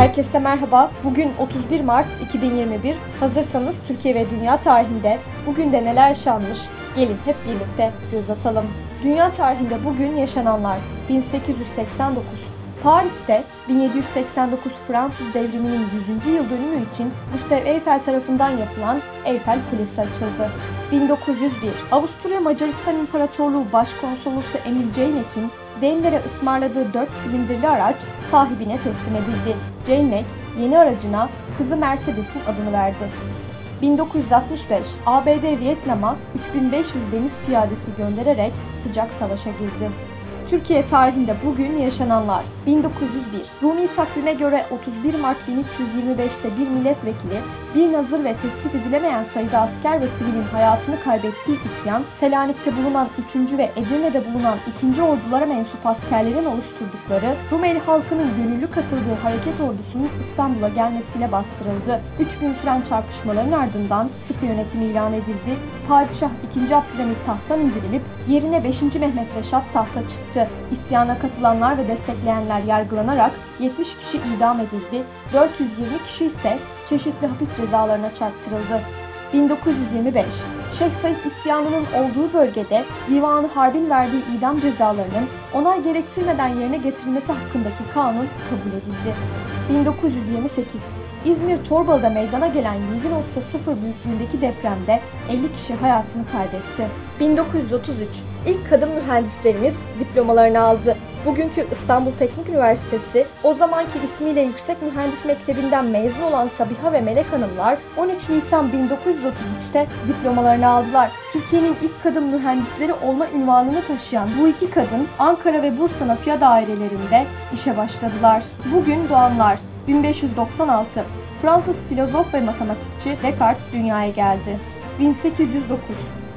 Herkese merhaba. Bugün 31 Mart 2021. Hazırsanız Türkiye ve dünya tarihinde bugün de neler yaşanmış? Gelin hep birlikte göz atalım. Dünya tarihinde bugün yaşananlar 1889 Paris'te 1789 Fransız devriminin 100. yıl dönümü için Gustav Eiffel tarafından yapılan Eiffel Kulesi açıldı. 1901 Avusturya Macaristan İmparatorluğu Başkonsolosu Emil Ceynek'in Denler'e ısmarladığı 4 silindirli araç sahibine teslim edildi. Ceynek yeni aracına kızı Mercedes'in adını verdi. 1965 ABD Vietnam'a 3500 deniz piyadesi göndererek sıcak savaşa girdi. Türkiye tarihinde bugün yaşananlar 1901 Rumi takvime göre 31 Mart 1325'te bir milletvekili, bir nazır ve tespit edilemeyen sayıda asker ve sivilin hayatını kaybettiği isyan, Selanik'te bulunan 3. ve Edirne'de bulunan 2. ordulara mensup askerlerin oluşturdukları Rumeli halkının gönüllü katıldığı hareket ordusunun İstanbul'a gelmesiyle bastırıldı. 3 gün süren çarpışmaların ardından sıkı yönetim ilan edildi. Padişah 2. Abdülhamit tahttan indirilip yerine 5. Mehmet Reşat tahta çıktı. İsyana katılanlar ve destekleyenler yargılanarak 70 kişi idam edildi, 420 kişi ise çeşitli hapis cezalarına çarptırıldı. 1925 Şeyh Said isyanının olduğu bölgede Divanı Harbin verdiği idam cezalarının onay gerektirmeden yerine getirilmesi hakkındaki kanun kabul edildi. 1928 İzmir Torbalı'da meydana gelen 7.0 büyüklüğündeki depremde 50 kişi hayatını kaybetti. 1933 ilk kadın mühendislerimiz diplomalarını aldı. Bugünkü İstanbul Teknik Üniversitesi, o zamanki ismiyle Yüksek Mühendis Mektebi'nden mezun olan Sabiha ve Melek Hanımlar 13 Nisan 1933'te diplomalarını aldılar. Türkiye'nin ilk kadın mühendisleri olma ünvanını taşıyan bu iki kadın Ankara ve Bursa Nafya dairelerinde işe başladılar. Bugün doğanlar 1596 Fransız filozof ve matematikçi Descartes dünyaya geldi. 1809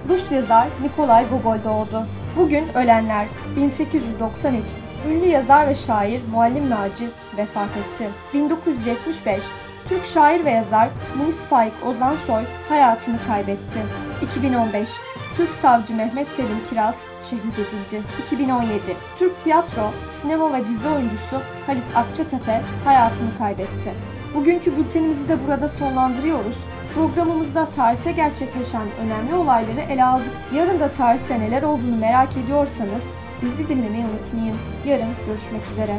Rus yazar Nikolay Gogol doğdu. Bugün ölenler 1893 Ünlü yazar ve şair Muallim Naci vefat etti. 1975 Türk şair ve yazar Munis Faik Ozansoy hayatını kaybetti. 2015 Türk savcı Mehmet Selim Kiraz şehit edildi. 2017 Türk tiyatro, sinema ve dizi oyuncusu Halit Akçatepe hayatını kaybetti. Bugünkü bültenimizi de burada sonlandırıyoruz. Programımızda tarihte gerçekleşen önemli olayları ele aldık. Yarın da tarihte neler olduğunu merak ediyorsanız bizi dinlemeyi unutmayın. Yarın görüşmek üzere.